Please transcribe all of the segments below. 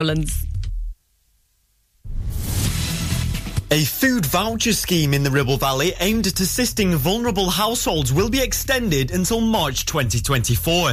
Orleans. A food voucher scheme in the Ribble Valley aimed at assisting vulnerable households will be extended until March 2024.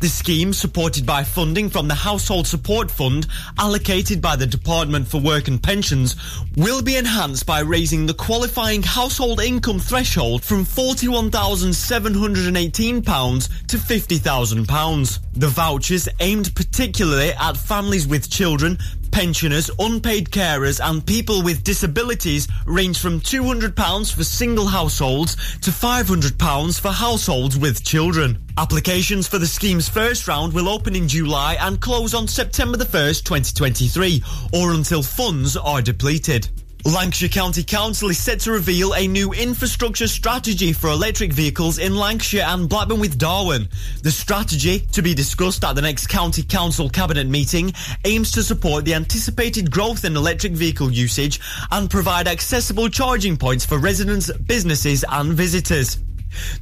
The scheme, supported by funding from the Household Support Fund allocated by the Department for Work and Pensions, will be enhanced by raising the qualifying household income threshold from £41,718 to £50,000. The vouchers aimed particularly at families with children, pensioners, unpaid carers and people with disabilities range from £200 for single households to £500 for households with children. Applications for the scheme's first round will open in July and close on September the 1st, 2023, or until funds are depleted. Lancashire County Council is set to reveal a new infrastructure strategy for electric vehicles in Lancashire and Blackburn with Darwen. The strategy, to be discussed at the next County Council Cabinet meeting, aims to support the anticipated growth in electric vehicle usage and provide accessible charging points for residents, businesses and visitors.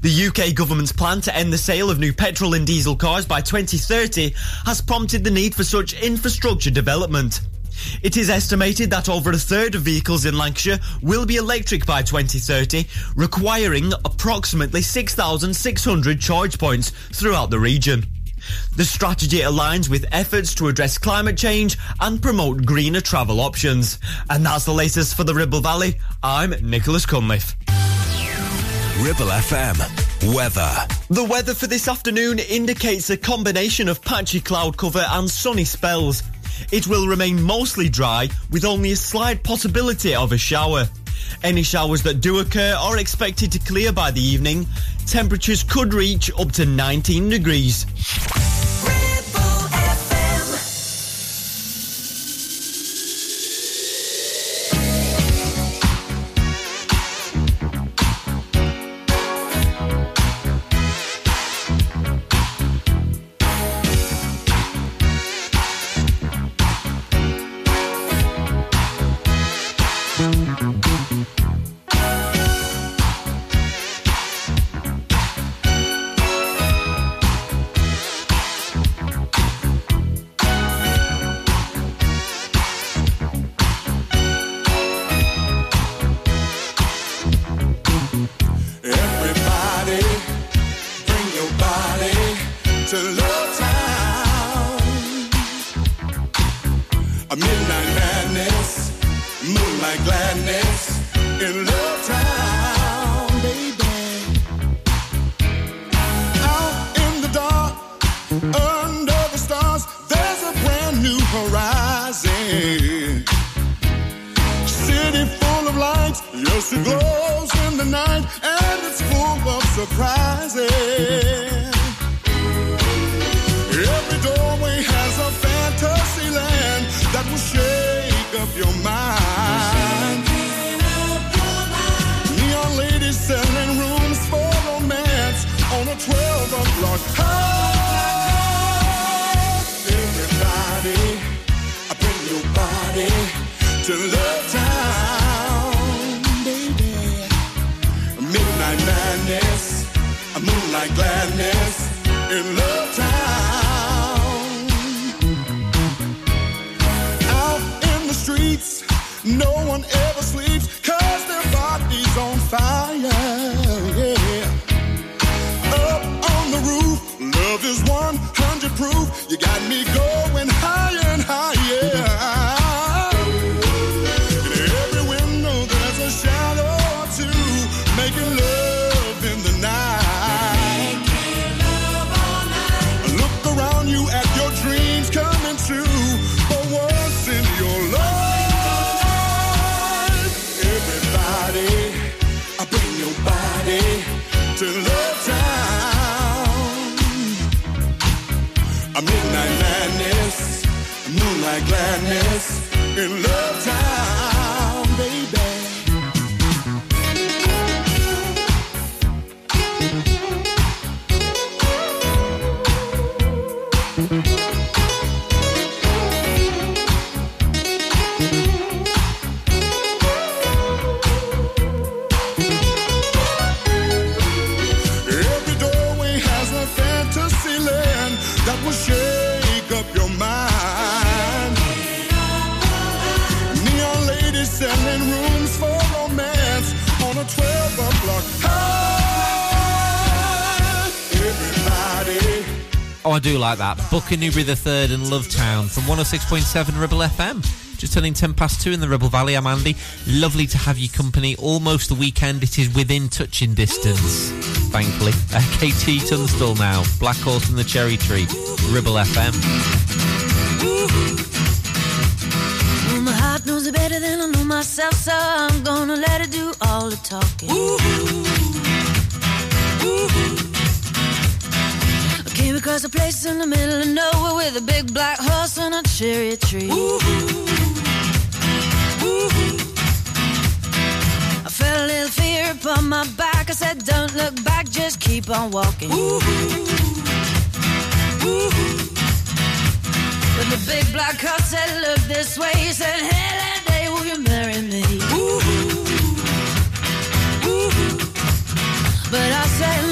The UK government's plan to end the sale of new petrol and diesel cars by 2030 has prompted the need for such infrastructure development. It is estimated that over a third of vehicles in Lancashire will be electric by 2030, requiring approximately 6,600 charge points throughout the region. The strategy aligns with efforts to address climate change and promote greener travel options. And that's the latest for the Ribble Valley. I'm Nicholas Cunliffe. Ribble FM. Weather. The weather for this afternoon indicates a combination of patchy cloud cover and sunny spells. It will remain mostly dry with only a slight possibility of a shower. Any showers that do occur are expected to clear by the evening. Temperatures could reach up to 19 degrees. No moonlight gladness like that. Booker Newberry the Third and Love Town from 106.7 Ribble FM. Just turning 10 past 2 in the Ribble Valley. I'm Andy. Lovely to have you company. Almost the weekend. It is within touching distance, thankfully. Uh, KT Tunstall now. Black Horse and the Cherry Tree. Ribble FM. Well, my heart knows it better than I know myself, so I'm gonna let it do all the talking. I across a place in the middle of nowhere with a big black horse and a cherry tree. Ooh, ooh, ooh. I felt a little fear upon my back. I said, Don't look back, just keep on walking. Ooh, ooh, ooh. But the big black horse said, Look this way. He said, Hey, that day, will you marry me? Ooh, ooh, ooh. But I said,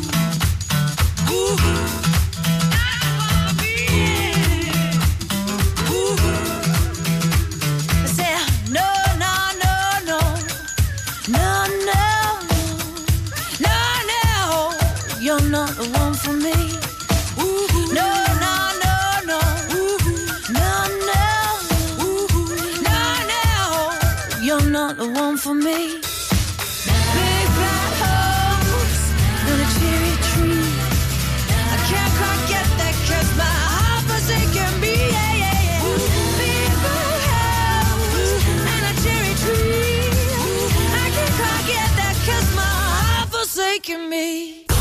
Uhul.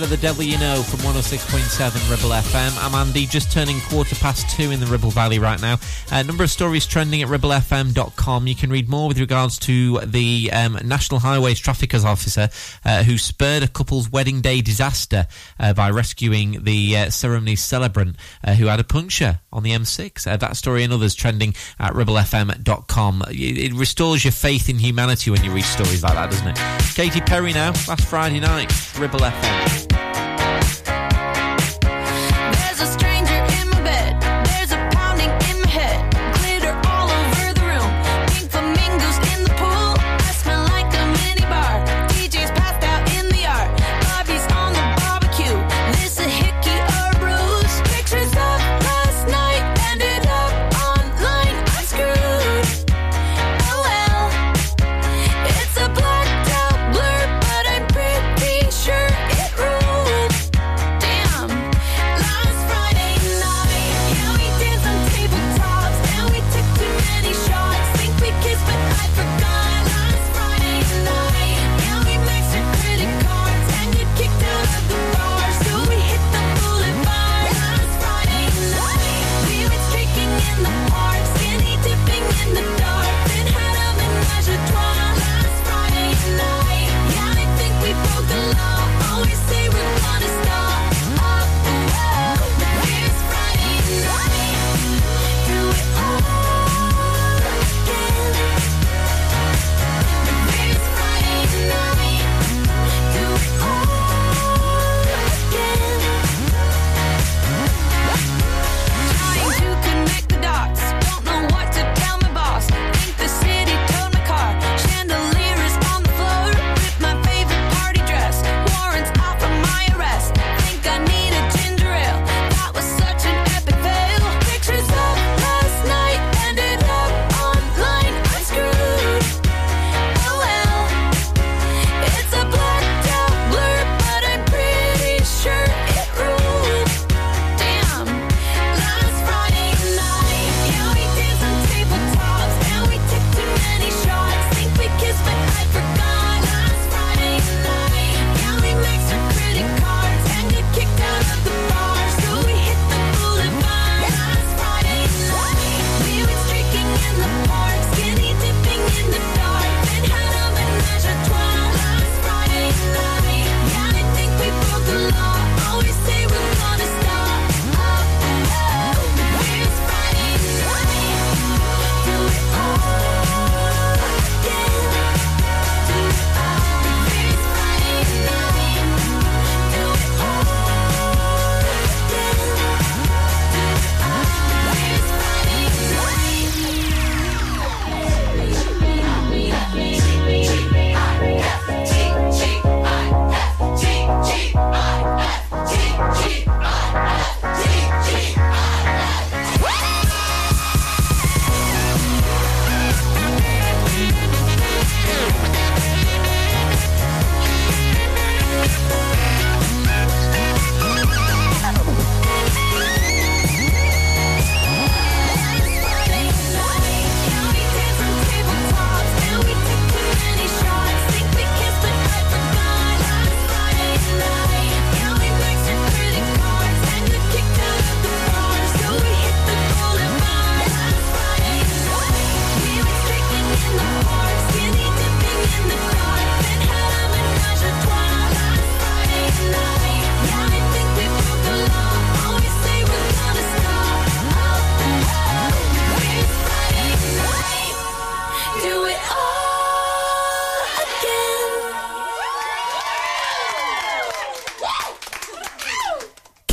better the devil you know from 106.7 Ribble FM. I'm Andy, just turning quarter past two in the Ribble Valley right now. A number of stories trending at ribblefm.com. You can read more with regards to the um, National Highways Traffickers Officer uh, who spurred a couple's wedding day disaster uh, by rescuing the uh, celebrant uh, who had a puncture on the M6. Uh, that story and others trending at ribblefm.com. It, it restores your faith in humanity when you read stories like that, doesn't it? Katy Perry now, last Friday night, Ribble FM.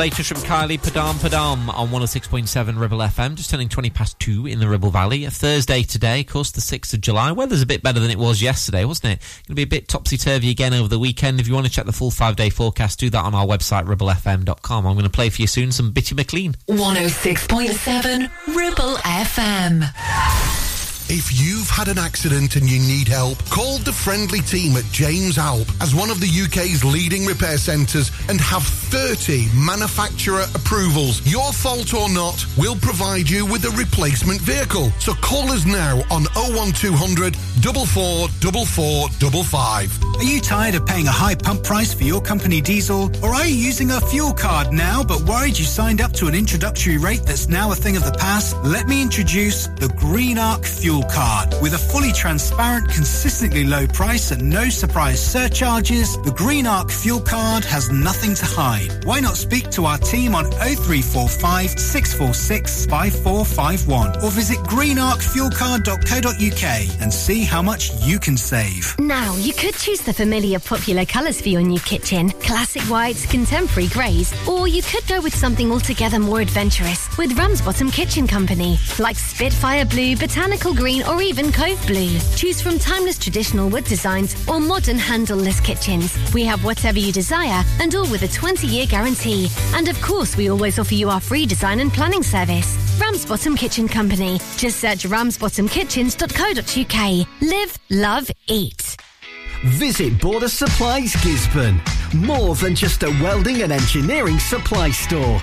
Latest from Kylie Padam Padam on 106.7 Ribble FM, just turning 20 past 2 in the Ribble Valley. A Thursday today, of course, the 6th of July. Weather's a bit better than it was yesterday, wasn't it? Going to be a bit topsy turvy again over the weekend. If you want to check the full five day forecast, do that on our website, ribblefm.com. I'm going to play for you soon some Bitty McLean. 106.7 Ribble FM. If you've had an accident and you need help, call the friendly team at James Alp as one of the UK's leading repair centres and have 30 manufacturer approvals. Your fault or not, we'll provide you with a replacement vehicle. So call us now on 01200 444455. Are you tired of paying a high pump price for your company diesel? Or are you using a fuel card now but worried you signed up to an introductory rate that's now a thing of the past? Let me introduce the Green Arc Fuel Card. With a fully transparent, consistently low price and no surprise surcharges, the Green Arc Fuel Card has nothing to hide. Why not speak to our team on 0345 646 5451 or visit greenarcfuelcard.co.uk and see how much you can save. Now, you could choose the familiar popular colours for your new kitchen classic whites, contemporary greys, or you could go with something altogether more adventurous with Ramsbottom Kitchen Company, like Spitfire Blue, Botanical Green, or even Cove Blue. Choose from timeless traditional wood designs or modern handleless kitchens. We have whatever you desire and all with a 20 year guarantee. And of course, we always offer you our free design and planning service. Ramsbottom Kitchen Company. Just search ramsbottomkitchens.co.uk. Live, love, eat. Visit Border Supplies Gisburn. More than just a welding and engineering supply store.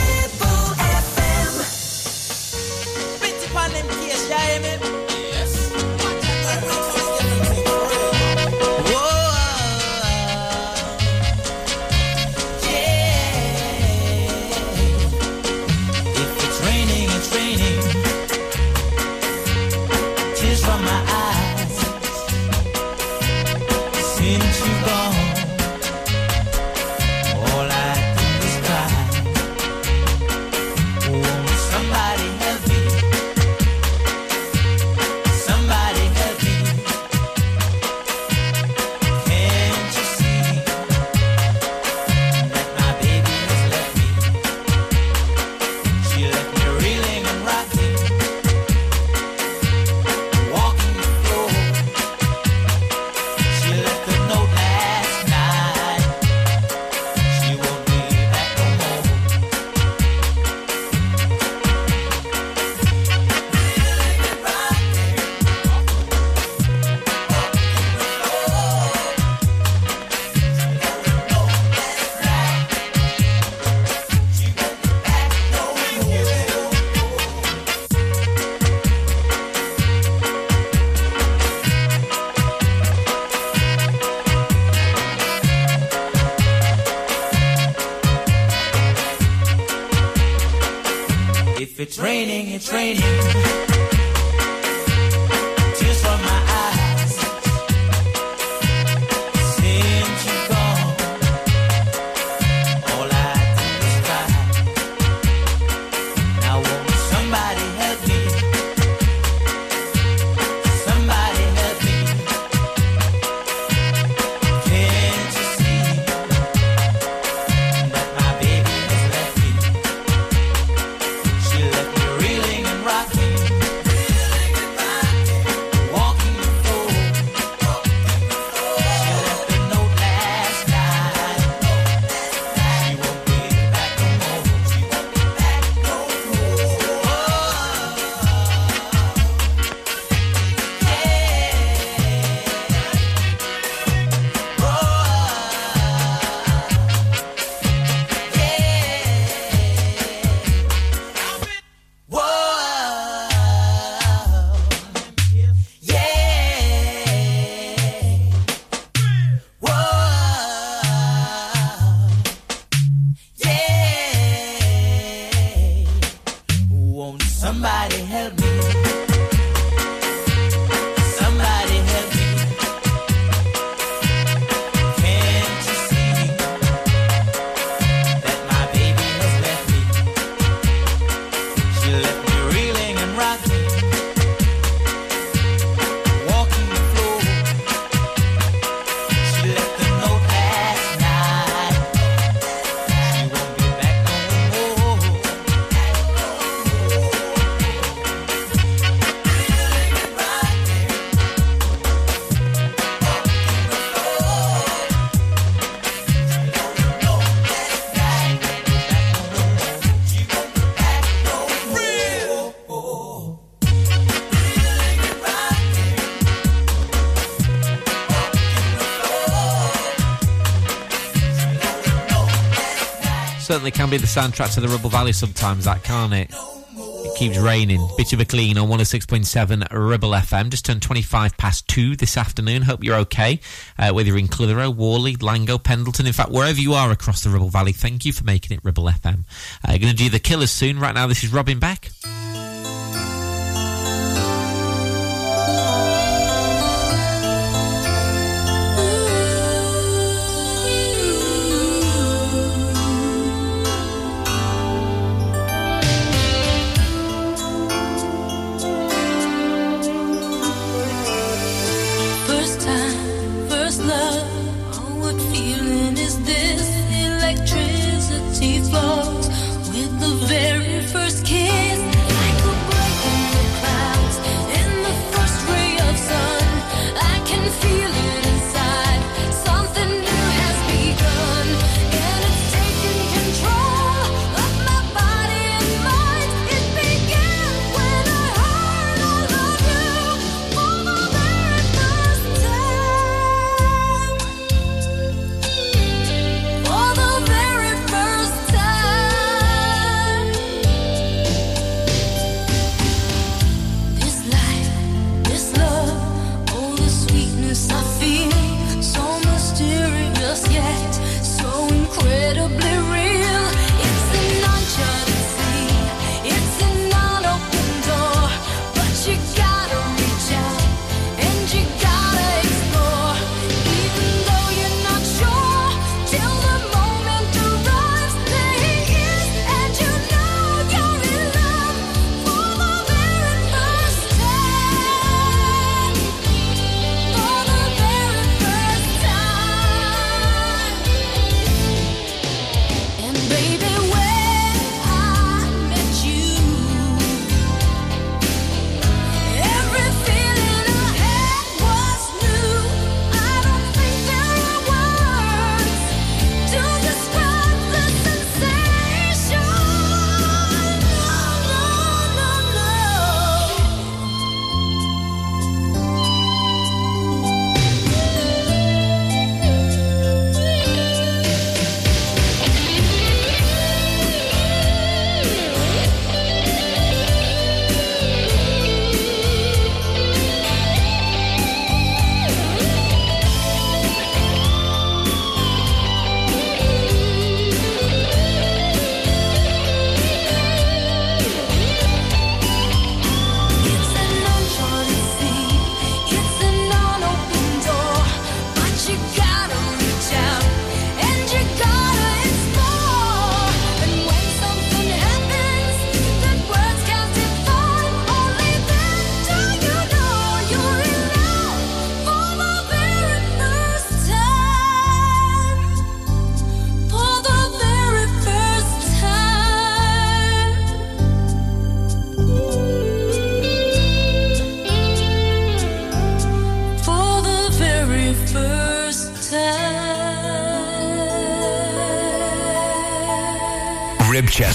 train. certainly can be the soundtrack to the Ribble Valley sometimes, that can't it? It keeps raining. Bitty McLean on 106.7 Ribble FM. Just turned 25 past two this afternoon. Hope you're okay. Uh, whether you're in Clitheroe, Whalley, Langho, Pendleton, in fact, wherever you are across the Ribble Valley, thank you for making it Ribble FM. Uh, Going to do the killers soon. Right now, this is Robin Beck.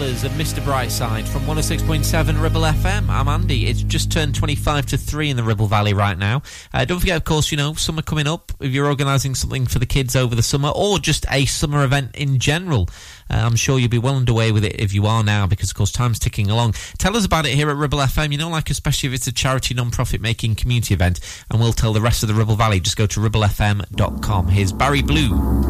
Killers and Mr. Brightside from 106.7 Ribble FM. I'm Andy. It's just turned 25 to 3 in the Ribble Valley right now. Uh, don't forget, of course, you know, summer coming up. If you're organising something for the kids over the summer or just a summer event in general, uh, I'm sure you'll be well underway with it if you are now because, of course, time's ticking along. Tell us about it here at Ribble FM, you know, like especially if it's a charity, non profit making community event, and we'll tell the rest of the Ribble Valley. Just go to ribblefm.com. Here's Barry Blue.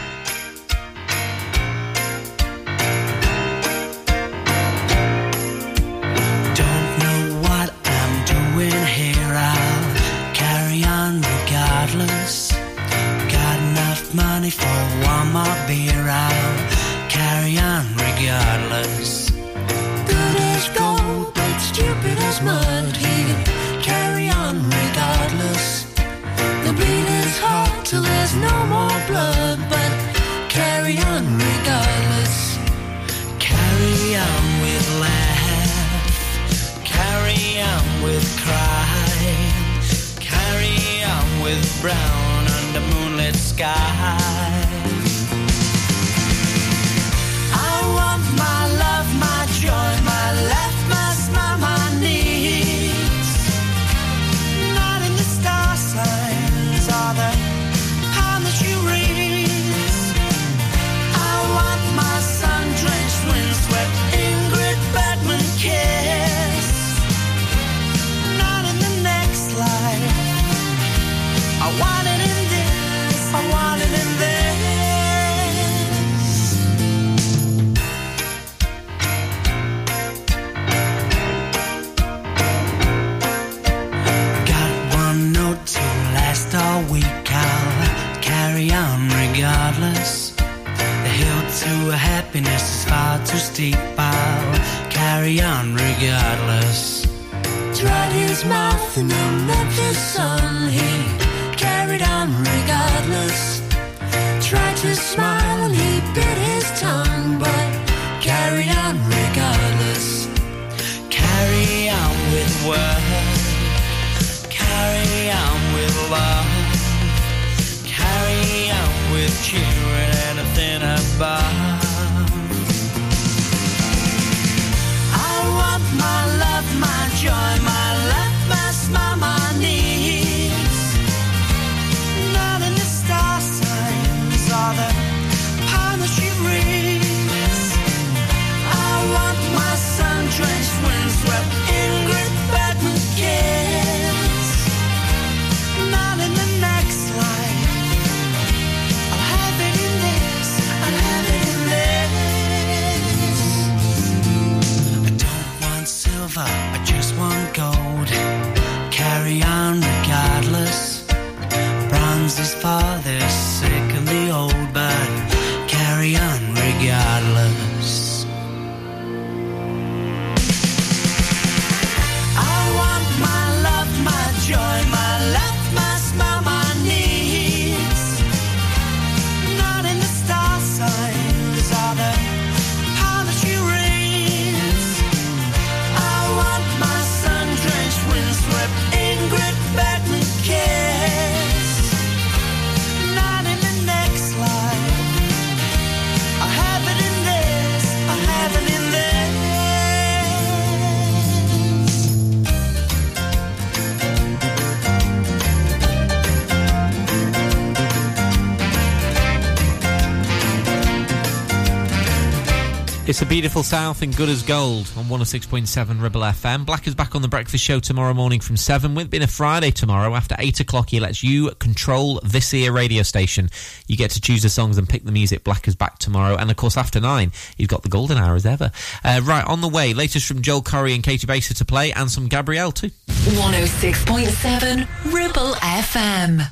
Under moonlit sky. Too steep. I'll carry on regardless. Dried his mouth in the Memphis sun. He carried on regardless. Tried to smile beautiful South and good as gold on 106.7 Ribble FM. Black is back on the breakfast show tomorrow morning from 7 with being a Friday tomorrow. After 8 o'clock, he lets you control this here radio station. You get to choose the songs and pick the music. Black is back tomorrow. And of course, after 9, you've got the golden hour as ever. Uh, right, on the way, latest from Joel Curry and Katie Baser to play, and some Gabrielle too. 106.7 Ribble FM.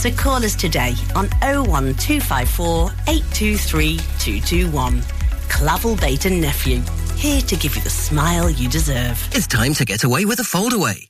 So call us today on 01254 823 221. Clavel Bait and Nephew, here to give you the smile you deserve. It's time to get away with a foldaway.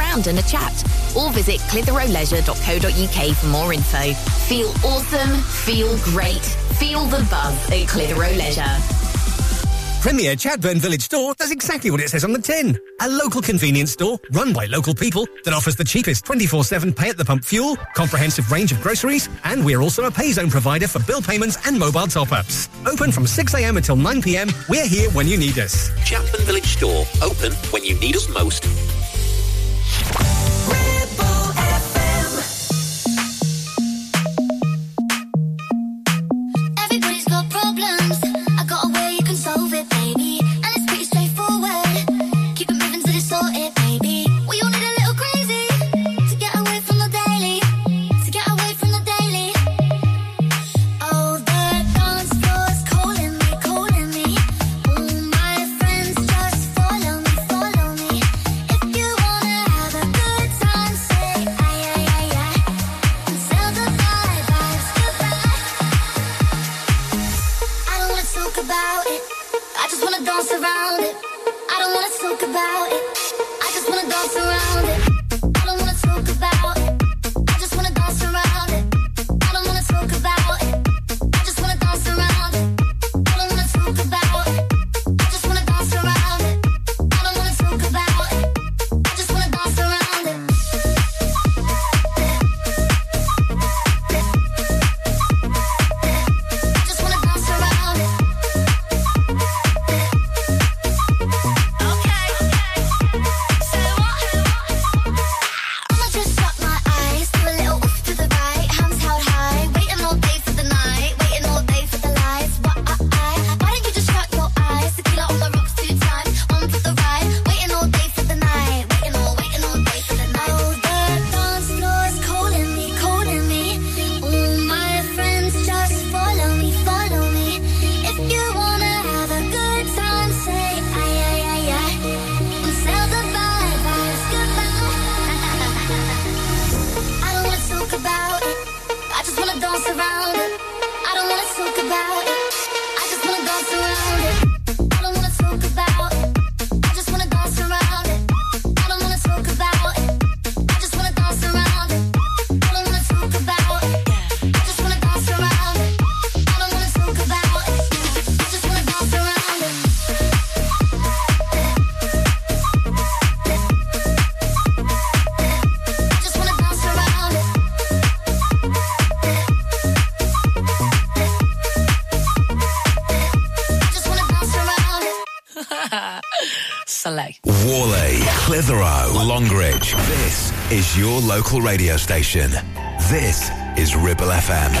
and a chat. Or visit clitheroeleisure.co.uk for more info. Feel awesome, feel great, feel the buzz at Clitheroe Leisure. Premier Chatburn Village Store does exactly what it says on the tin. A local convenience store run by local people that offers the cheapest 24-7 pay at the pump fuel, comprehensive range of groceries, and we're also a pay zone provider for bill payments and mobile top-ups. Open from 6am until 9pm, we're here when you need us. Chatburn Village Store, open when you need us most. Your local radio station. This is Ribble FM.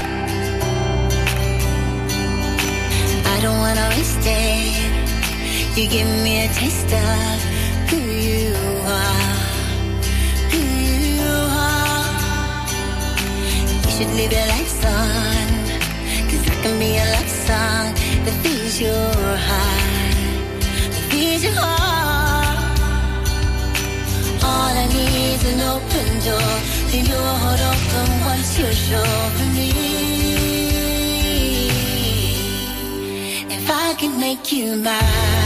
I don't wanna waste it. You give me a taste of who you are, who you are. You should leave your lights on, 'cause I can be a love song that feeds your heart, that feeds your heart. All I need is an open door, and your heart open once sure for me. If I can make you mine,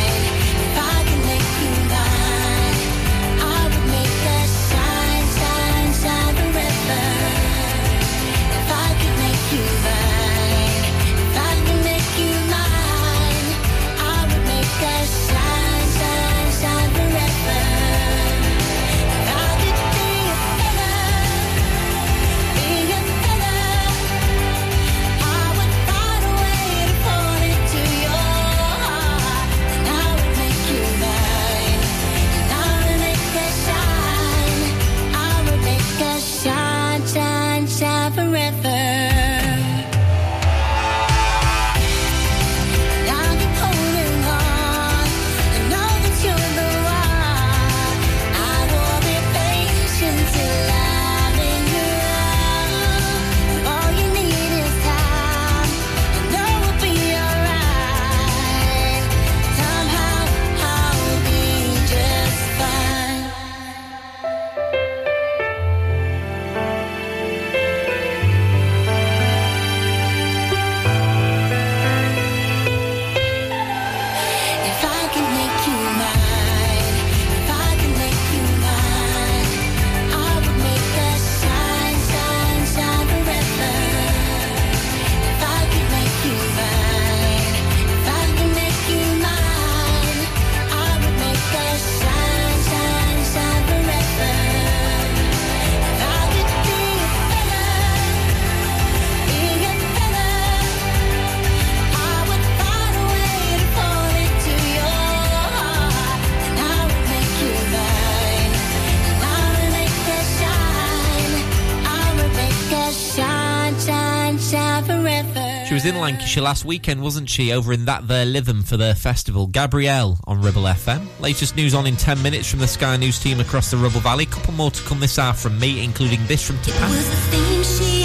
Yorkshire last weekend, wasn't she? Over in that there Lytham for their festival. Gabrielle on Ribble FM. Latest news on in 10 minutes from the Sky News team across the Ribble Valley. Couple more to come this hour from me, including this from T'Pau.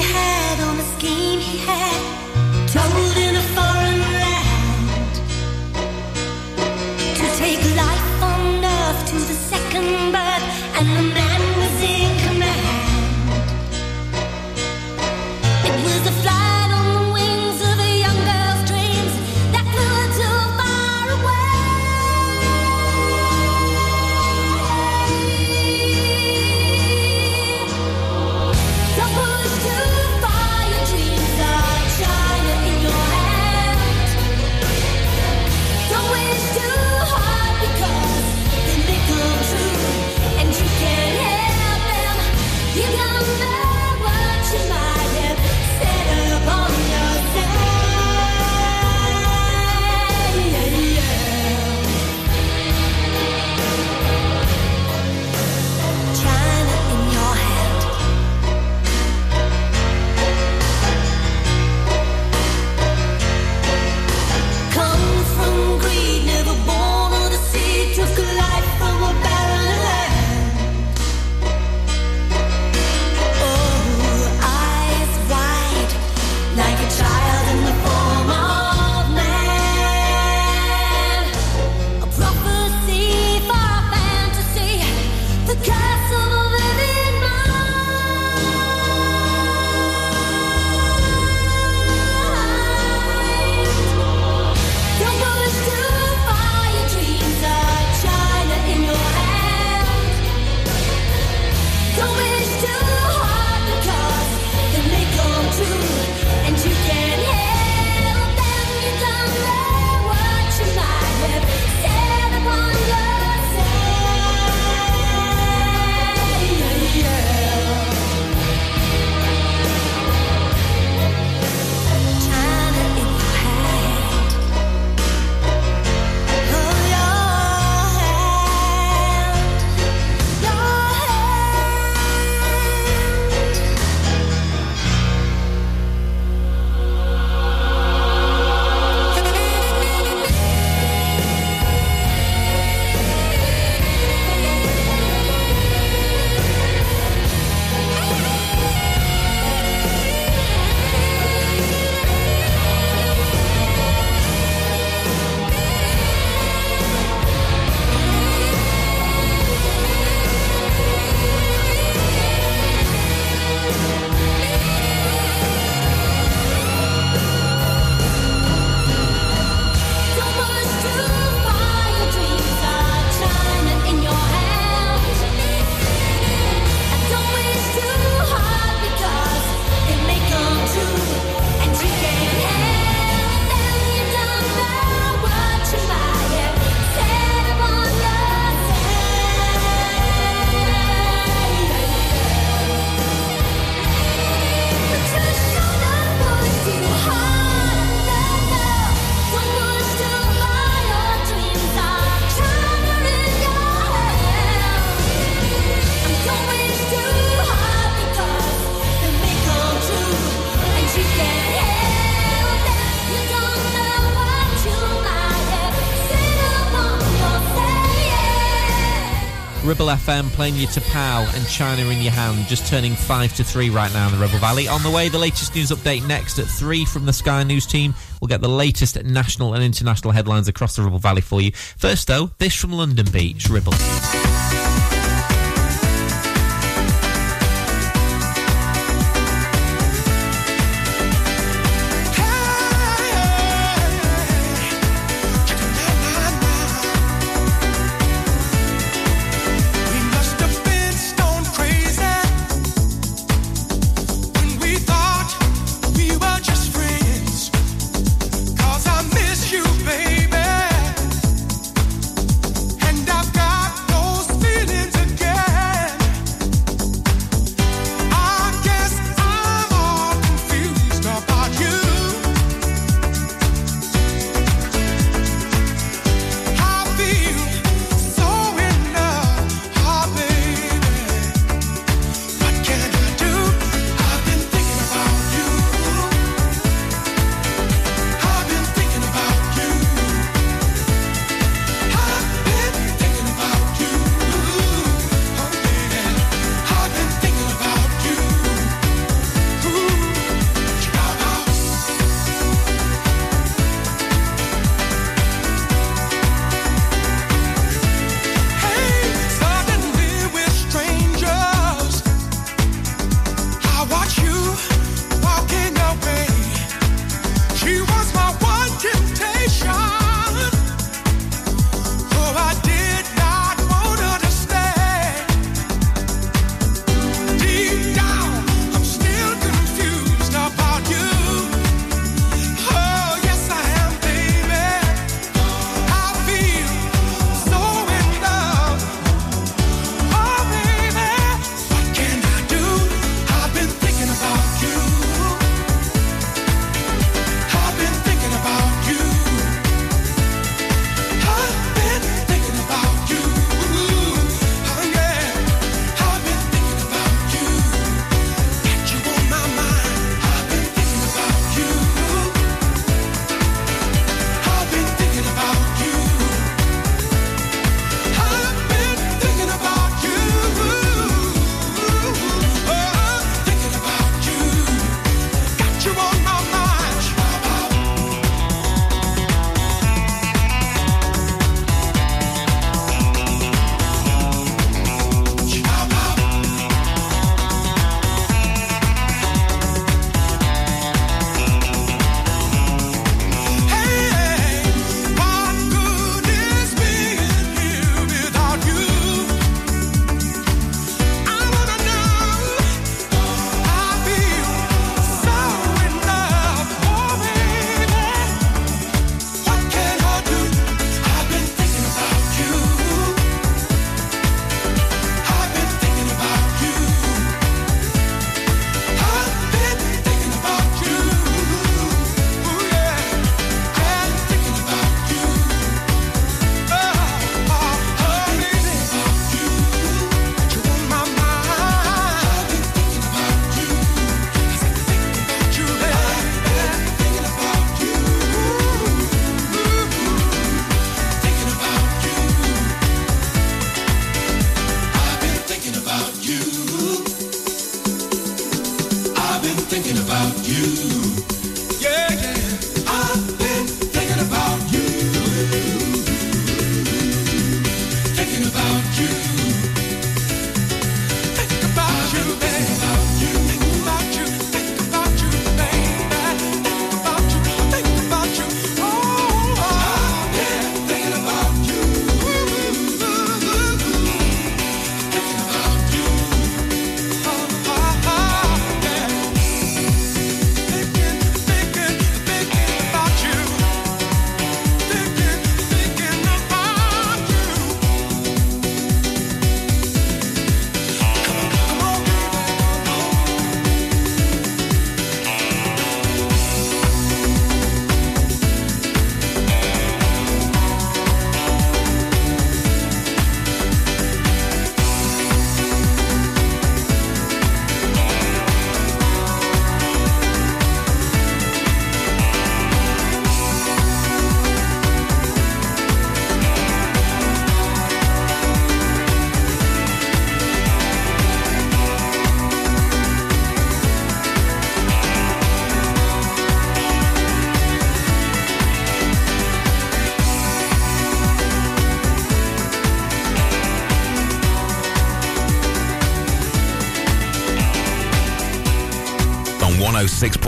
Ribble FM playing you T'Pau and China in your hand, just turning 5 to 3 right now in the Ribble Valley. On the way, the latest news update next at 3 from the Sky News team. We'll get the latest national and international headlines across the Ribble Valley for you. First, though, this from London Beach, Ribble.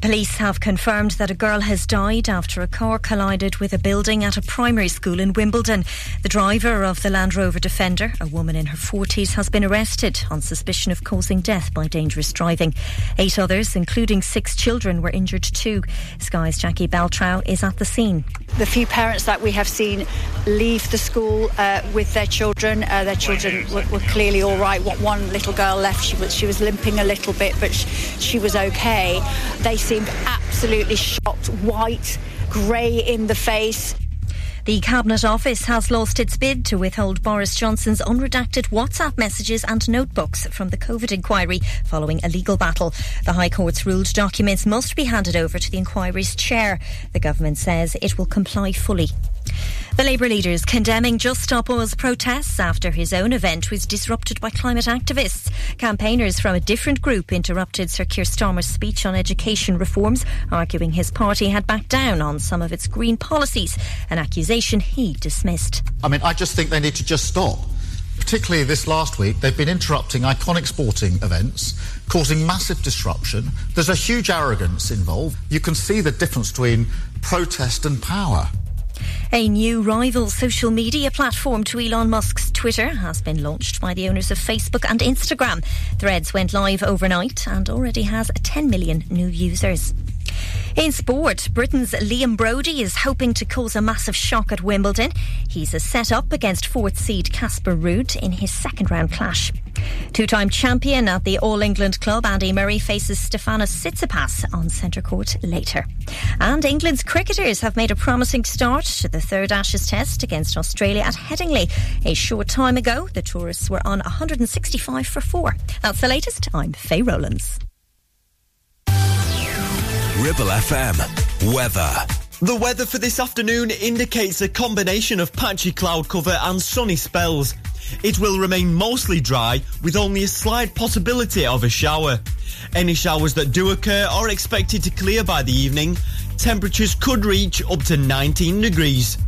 Police have confirmed that a girl has died after a car collided with a building at a primary school in Wimbledon. The driver of the Land Rover Defender, a woman in her 40s, has been arrested on suspicion of causing death by dangerous driving. Eight others, including six children, were injured too. Sky's Jackie Beltrow is at the scene. The few parents that we have seen leave the school uh, with their children, uh, their children were, were clearly all right. One little girl left, she was she was limping a little bit, but sh- she was okay. They seemed absolutely shocked, white, grey in the face. The Cabinet Office has lost its bid to withhold Boris Johnson's unredacted WhatsApp messages and notebooks from the COVID inquiry following a legal battle. The High Court's ruled documents must be handed over to the inquiry's chair. The government says it will comply fully. The Labour leader is condemning Just Stop Oil's protests after his own event was disrupted by climate activists. Campaigners from a different group interrupted Sir Keir Starmer's speech on education reforms, arguing his party had backed down on some of its green policies, an accusation he dismissed. I mean, I just think they need to just stop. Particularly this last week, they've been interrupting iconic sporting events, causing massive disruption. There's a huge arrogance involved. You can see the difference between protest and power. A new rival social media platform to Elon Musk's Twitter has been launched by the owners of Facebook and Instagram. Threads went live overnight and already has 10 million new users. In sport, Britain's Liam Broady is hoping to cause a massive shock at Wimbledon. He's a set up against fourth seed Casper Ruud in his second round clash. Two time champion at the All England club, Andy Murray faces Stefanos Tsitsipas on centre court later. And England's cricketers have made a promising start to the third Ashes test against Australia at Headingley. A short time ago, the tourists were on 165 for four. That's the latest. I'm Faye Rowlands. Ribble FM. Weather. The weather for this afternoon indicates a combination of patchy cloud cover and sunny spells. It will remain mostly dry with only a slight possibility of a shower. Any showers that do occur are expected to clear by the evening. Temperatures could reach up to 19 degrees.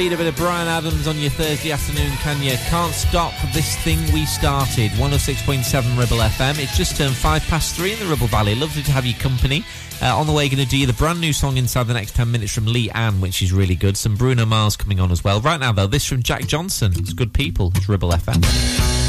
A bit of Bryan Adams on your Thursday afternoon, can you? Can't stop this thing we started. 106.7 Ribble FM. It's just turned five past three in the Ribble Valley. Lovely to have you company. Uh, on the way, going to do you the brand new song inside the next 10 minutes from Leigh-Anne, which is really good. Some Bruno Mars coming on as well. Right now, though, this from Jack Johnson. It's good people. It's Ribble FM.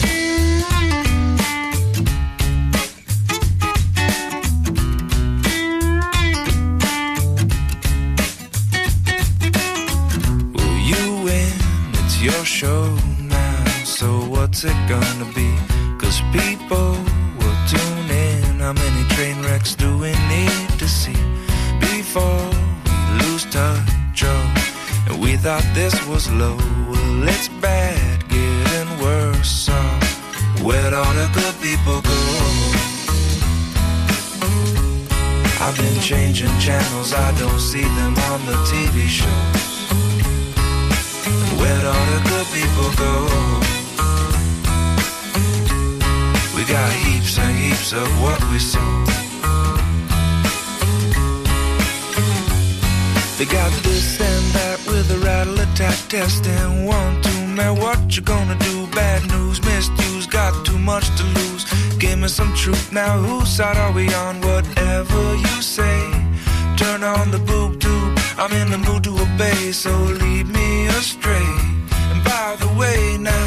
What's it gonna be? Cause people will tune in. How many train wrecks do we need to see before we lose touch? Oh, and we thought this was low. Well, it's bad, getting worse. So where'd all the good people go? I've been changing channels, I don't see them of what we sow. They got this and that with a rattle attack test and one, two, man, what you gonna do? Bad news, misuse, got too much to lose. Give me some truth now, whose side are we on? Whatever you say, turn on the boob tube. I'm in the mood to obey, so lead me astray. And by the way, now,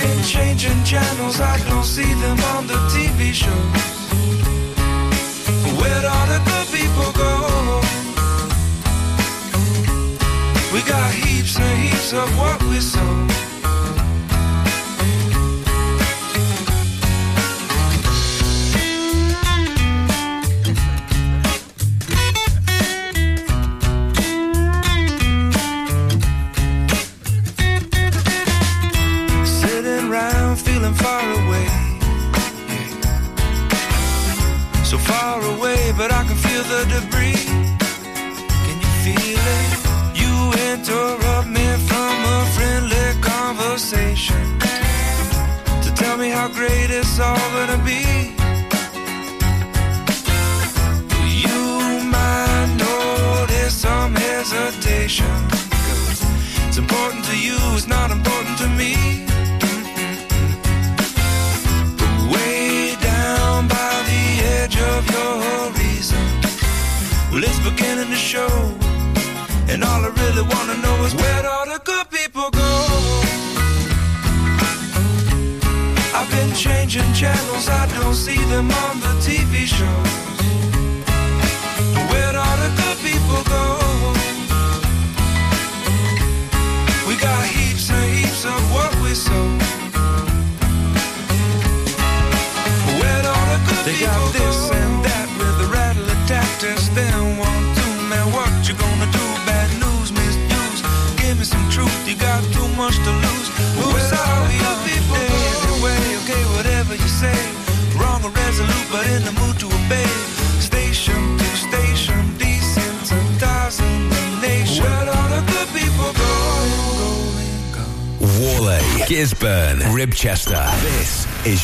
been changing channels, I don't see them on the TV shows. Where'd all the good people go? We got heaps and heaps of what we sow.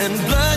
and blood.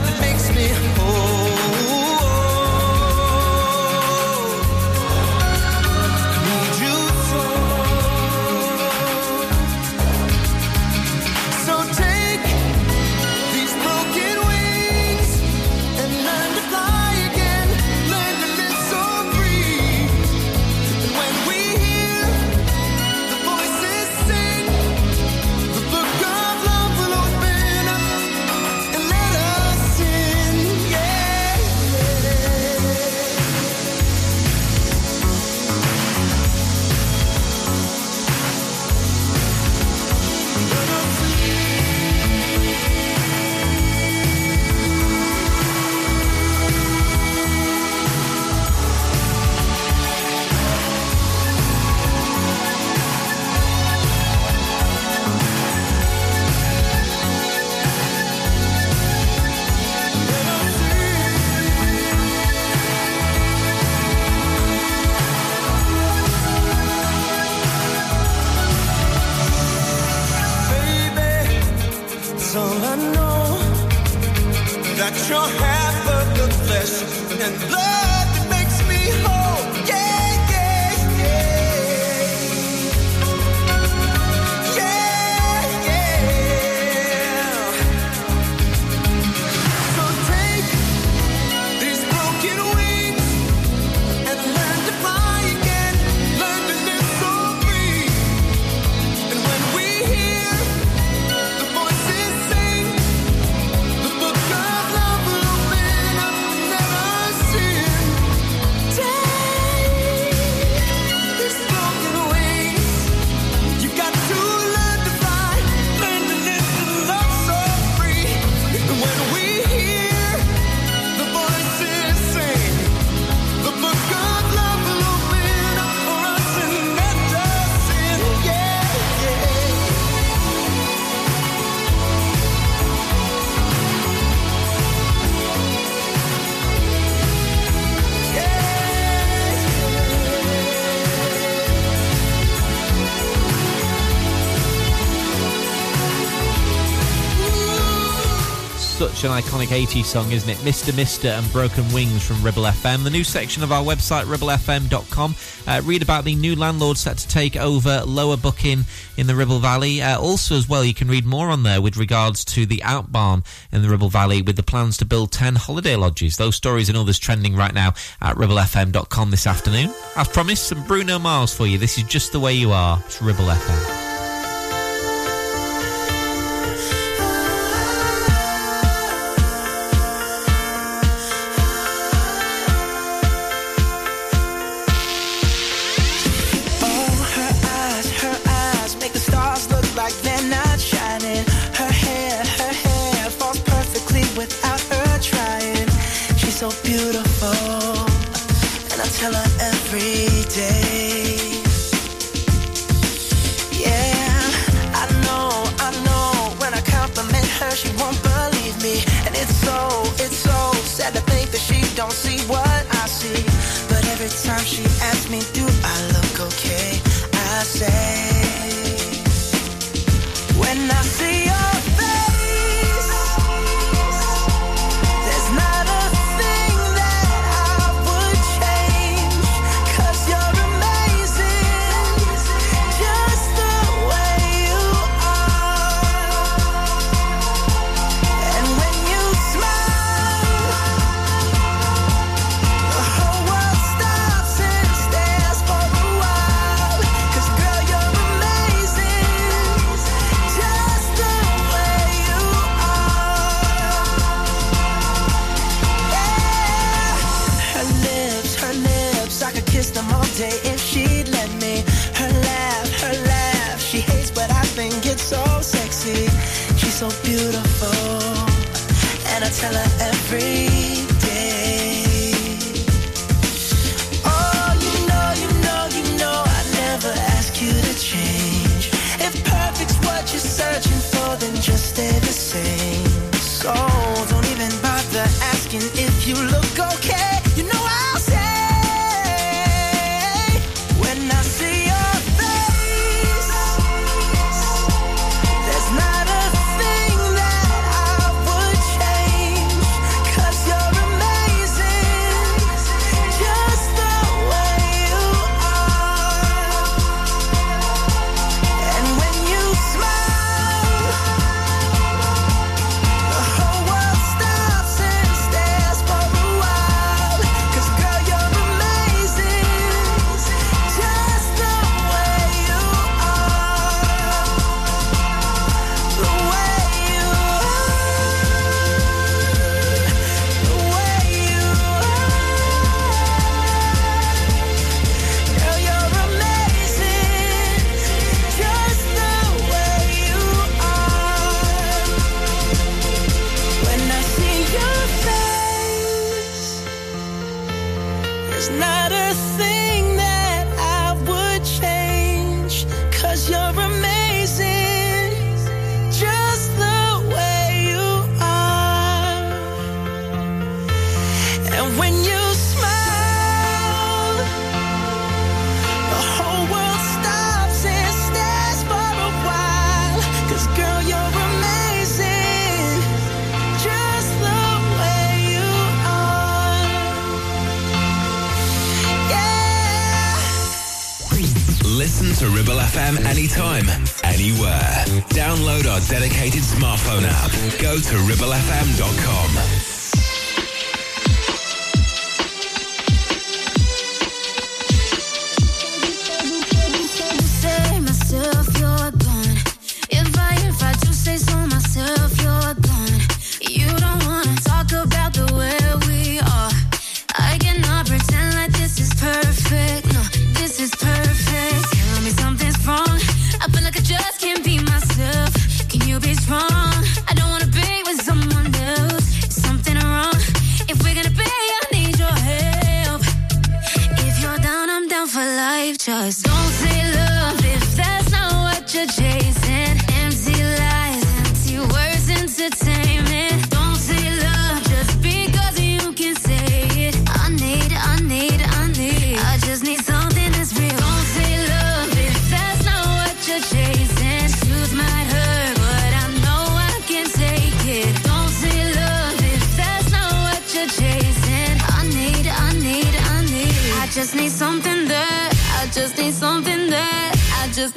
such an iconic 80s song, isn't it? Mr. Mister and Broken Wings from Ribble FM. The new section of our website, ribblefm.com. Uh, read about the new landlord set to take over Lower Buck Inn in the Ribble Valley. Uh, also, as well, you can read more on there with regards to the outbarn in the Ribble Valley with the plans to build 10 holiday lodges. Those stories and others trending right now at ribblefm.com this afternoon. I've promised some Bruno Mars for you. This is just the way you are. It's Ribble FM. don't see what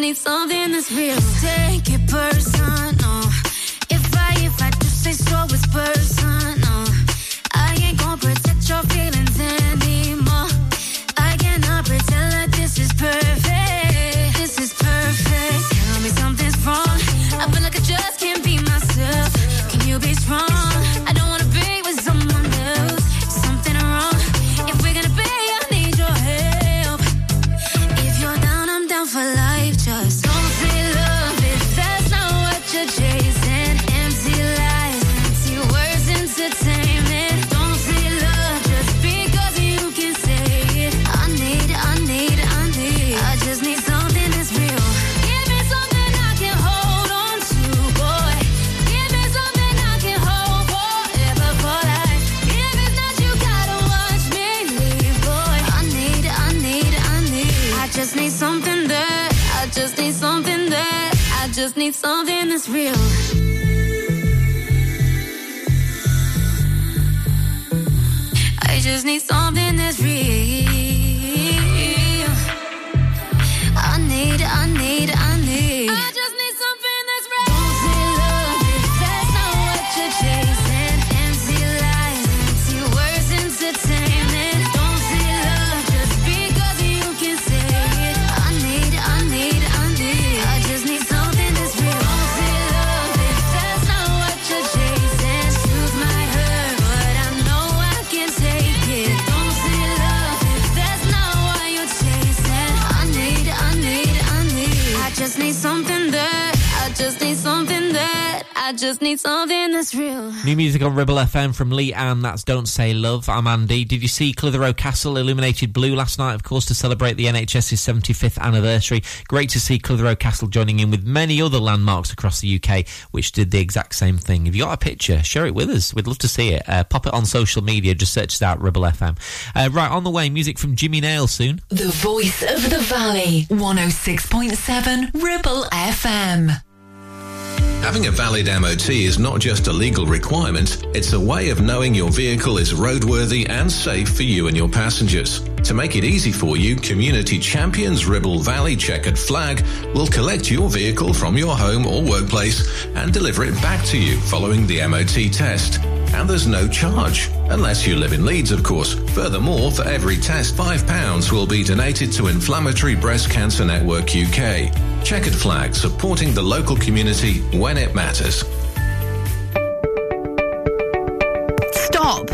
need something that's real. Take it personal. Music on Ribble FM from Leigh-Anne. That's Don't Say Love. I'm Andy. Did you see Clitheroe Castle illuminated blue last night, of course, to celebrate the NHS's 75th anniversary? Great to see Clitheroe Castle joining in with many other landmarks across the UK, which did the exact same thing. If you got a picture, share it with us. We'd love to see it. Uh, pop it on social media. Just search it out, Ribble FM. Uh, right, on the way, music from Jimmy Nail soon. The voice of the valley. 106.7 Ribble FM. Having a valid MOT is not just a legal requirement, it's a way of knowing your vehicle is roadworthy and safe for you and your passengers. To make it easy for you, Community Champions Ribble Valley Checkered Flag will collect your vehicle from your home or workplace and deliver it back to you following the MOT test. And there's no charge, unless you live in Leeds, of course. Furthermore, for every test, £5 will be donated to Inflammatory Breast Cancer Network UK. Checkered Flag, supporting the local community when it matters. Stop!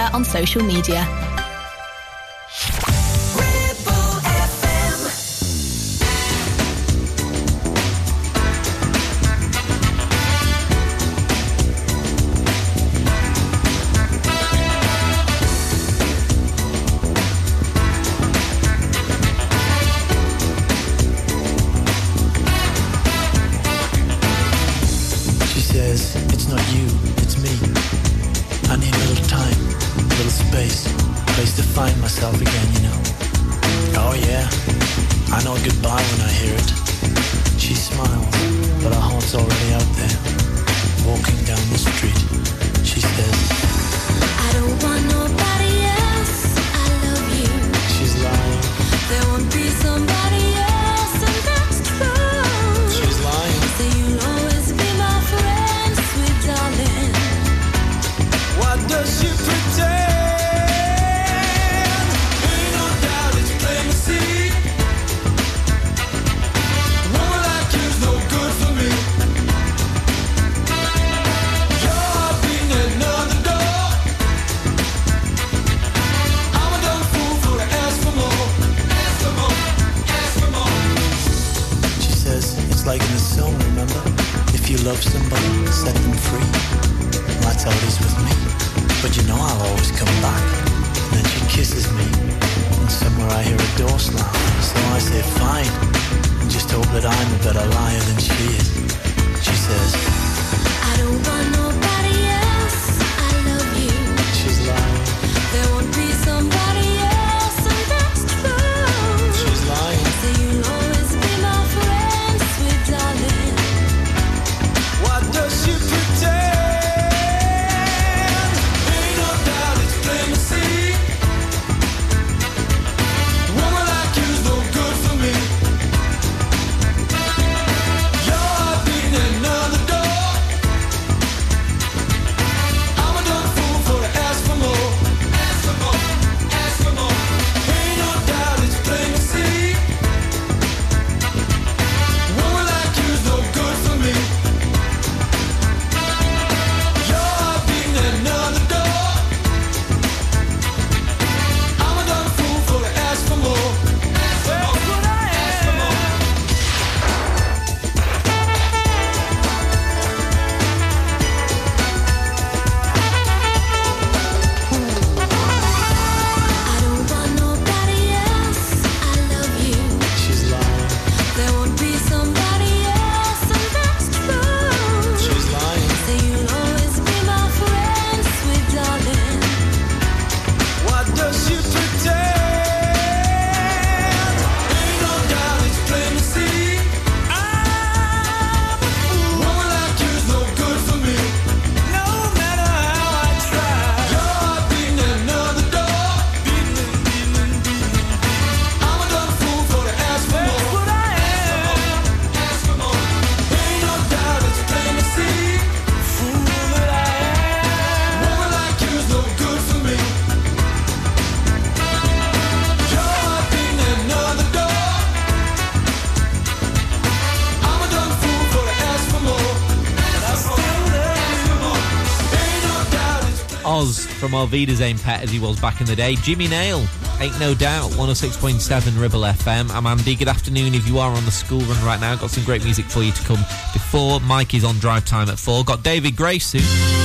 her on social media. Malvida's aim pet as he was back in the day. Jimmy Nail, ain't no doubt, 106.7 Ribble FM. I'm Andy. Good afternoon if you are on the school run right now. Got some great music for you to come before Mike is on drive time at four. Got David Gray soon.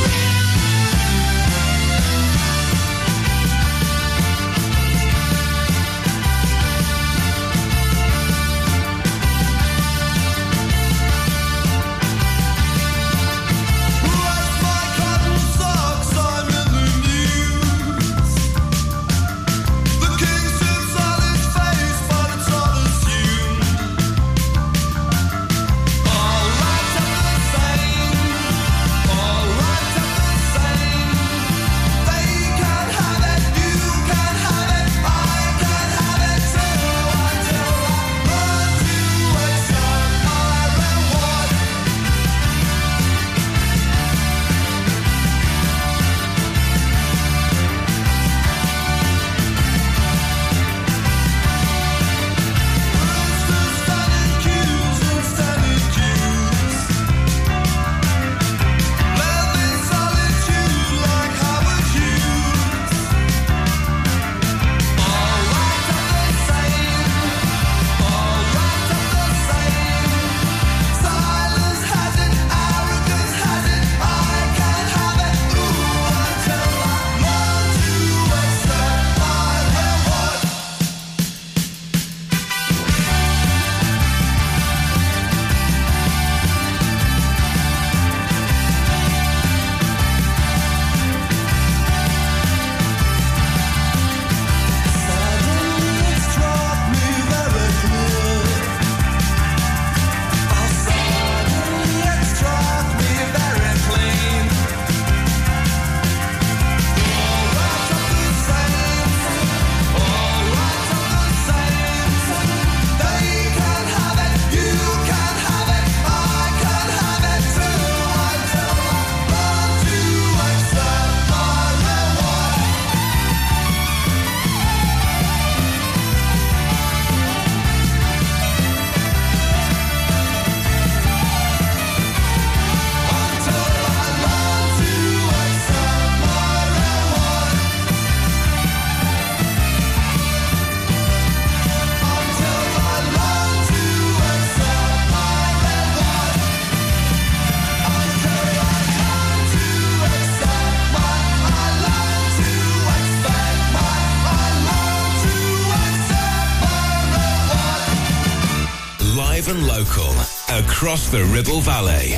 Live and local. Across the Ribble Valley.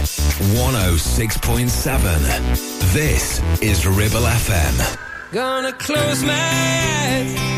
106.7. This is Ribble FM. Gonna close my eyes.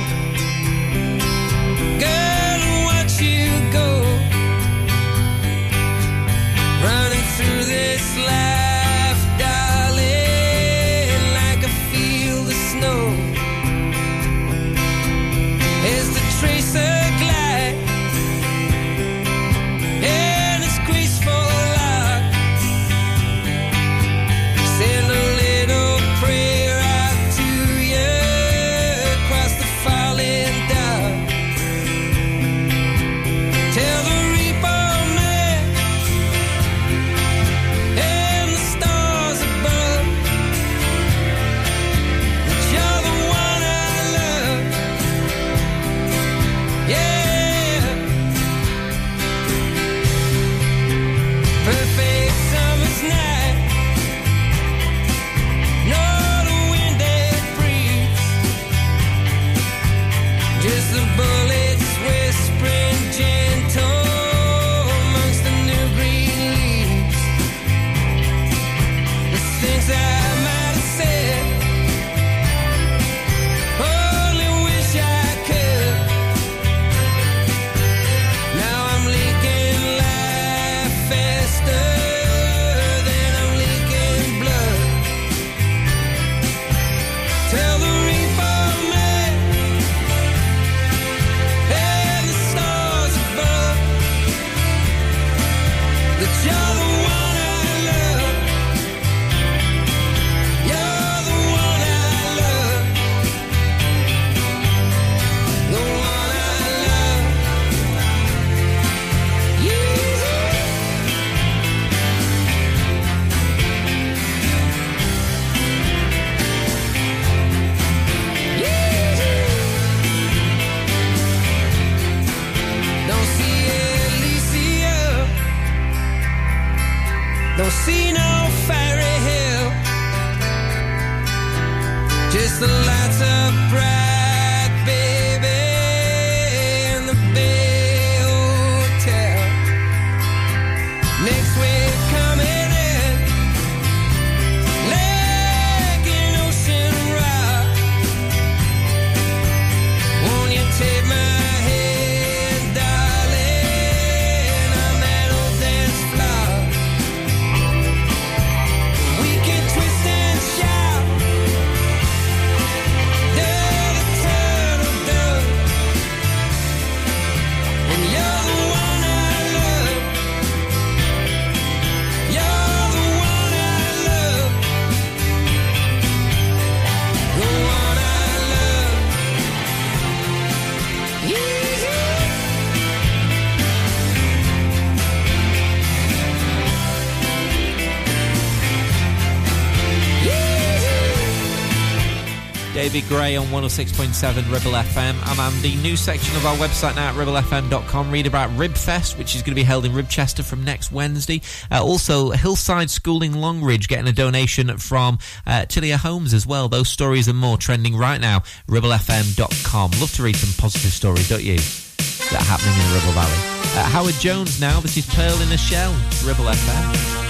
Gray on 106.7 Ribble FM. I'm Andy. The new section of our website now at ribblefm.com. Read about Ribfest, which is going to be held in Ribchester from next Wednesday. Uh, also, Hillside Schooling Longridge getting a donation from uh, Homes as well. Those stories and more trending right now. ribblefm.com. Love to read some positive stories, don't you? That are happening in the Ribble Valley. Uh, Howard Jones now. This is Pearl in a Shell. Ribble FM.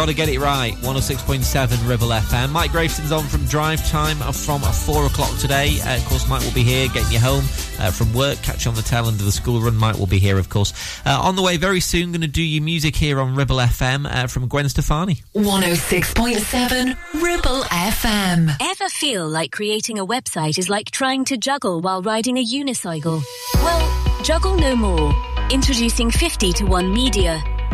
Gotta get it right. 106.7 Ribble FM. Mike Graveson's on from drive time from 4 o'clock today. Uh, of course, Mike will be here getting you home uh, from work. Catch you on the tail end of the school run. Mike will be here, of course. Uh, on the way very soon, going to do you music here on Ribble FM uh, from Gwen Stefani. 106.7 Ribble FM. Ever feel like creating a website is like trying to juggle while riding a unicycle? Well, juggle no more. Introducing 50 to 1 Media.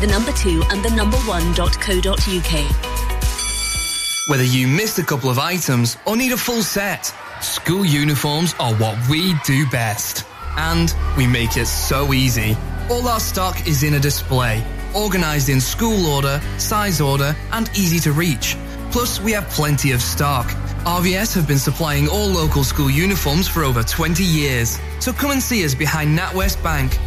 the number 2 and the number 1.co.uk. Whether you missed a couple of items or need a full set, school uniforms are what we do best. And we make it so easy. All our stock is in a display, organized in school order, size order, and easy to reach. Plus, we have plenty of stock. RVS have been supplying all local school uniforms for over 20 years. So come and see us behind NatWest Bank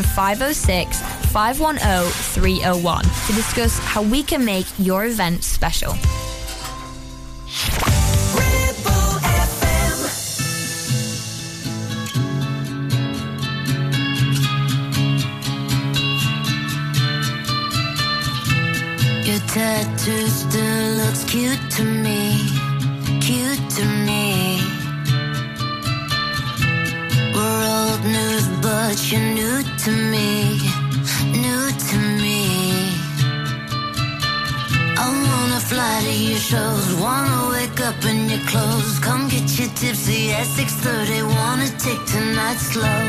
07506 510 301 to discuss how we can make your event special. Your tattoo still looks cute to me, cute to me. Old news, but you're new to me, new to me. I wanna fly to your shows, wanna wake up in your clothes. Come get you tipsy at 6:30, wanna take tonight slow.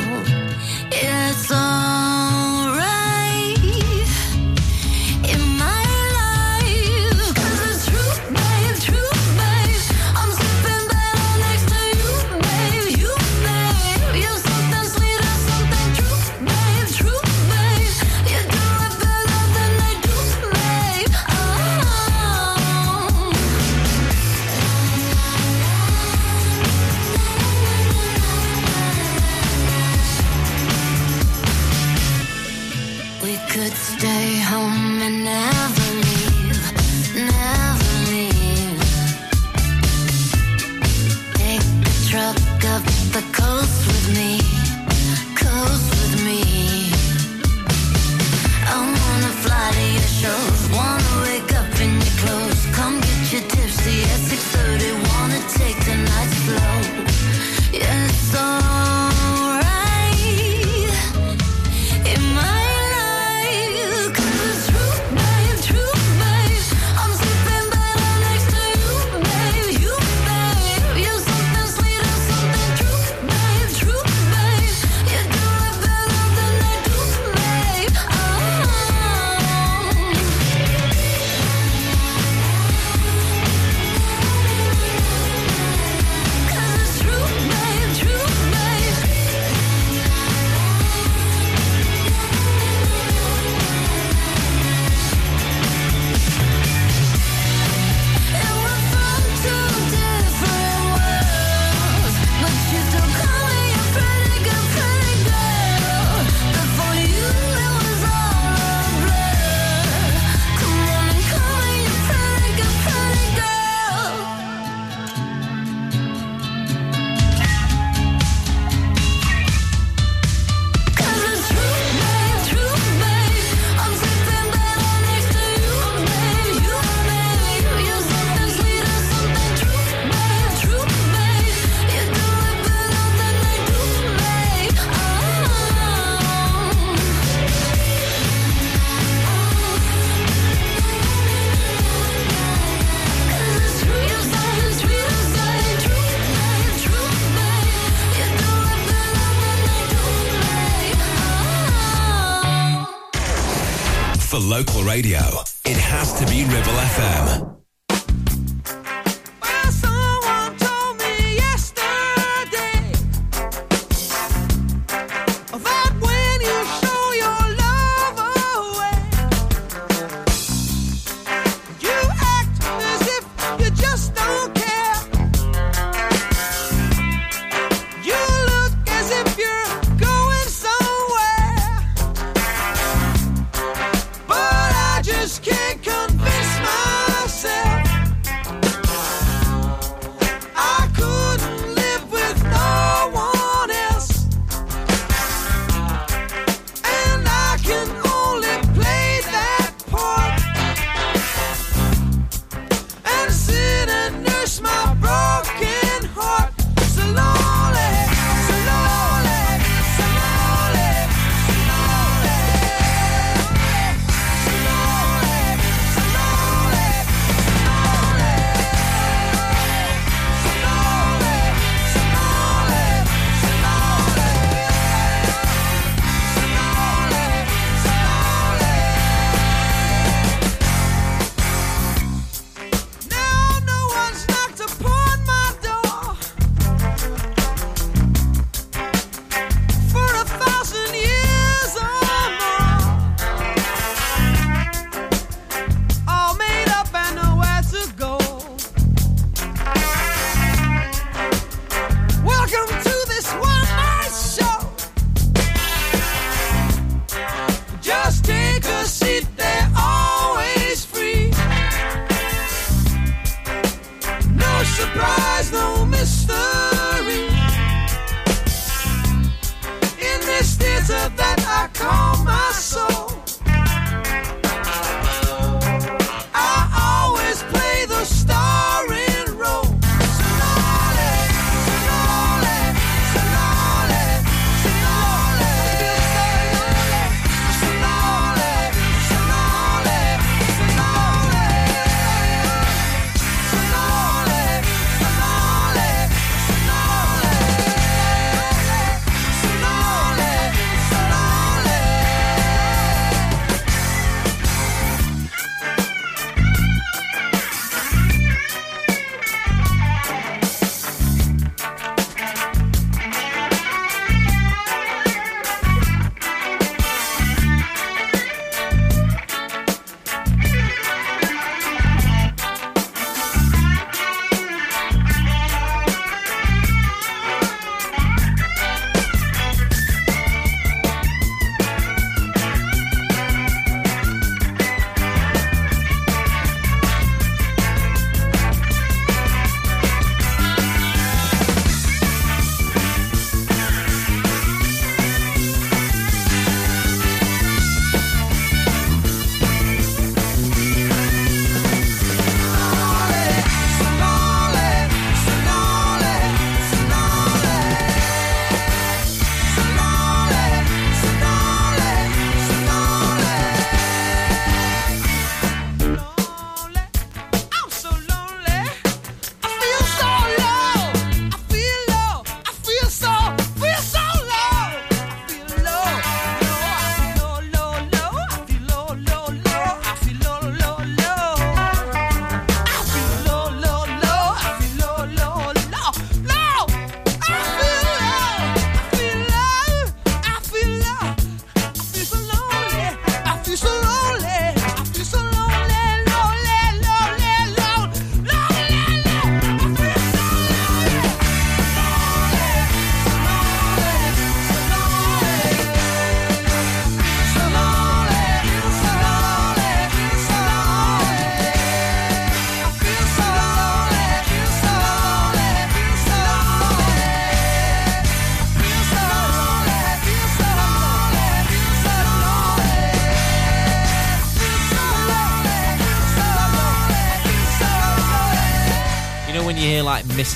It's alright.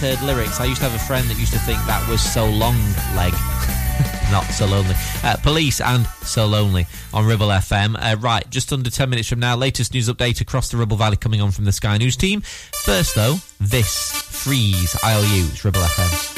Misheard lyrics, I used to have a friend that used to think that was so long leg. Not so lonely. Uh, police and so lonely on Ribble FM. Uh, right, just under 10 minutes from now, latest news update across the Ribble Valley coming on from the Sky News team. First, though, this Freeze ILU. It's Ribble FM.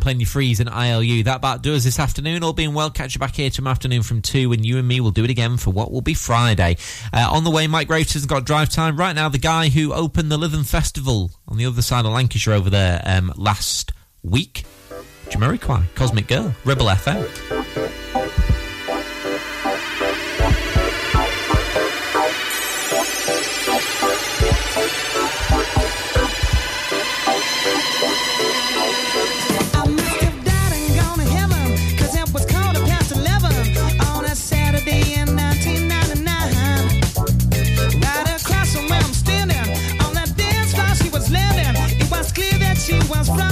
Playing your freeze and ILU. That about does this afternoon. All being well, catch you back here tomorrow afternoon from 2 and you and me will do it again for what will be Friday. Uh, on the way, Mike Graves has got drive time. Right now, the guy who opened the Lytham Festival on the other side of Lancashire over there um, last week, Jamiroquai, Cosmic Girl, Ribble FM. She was from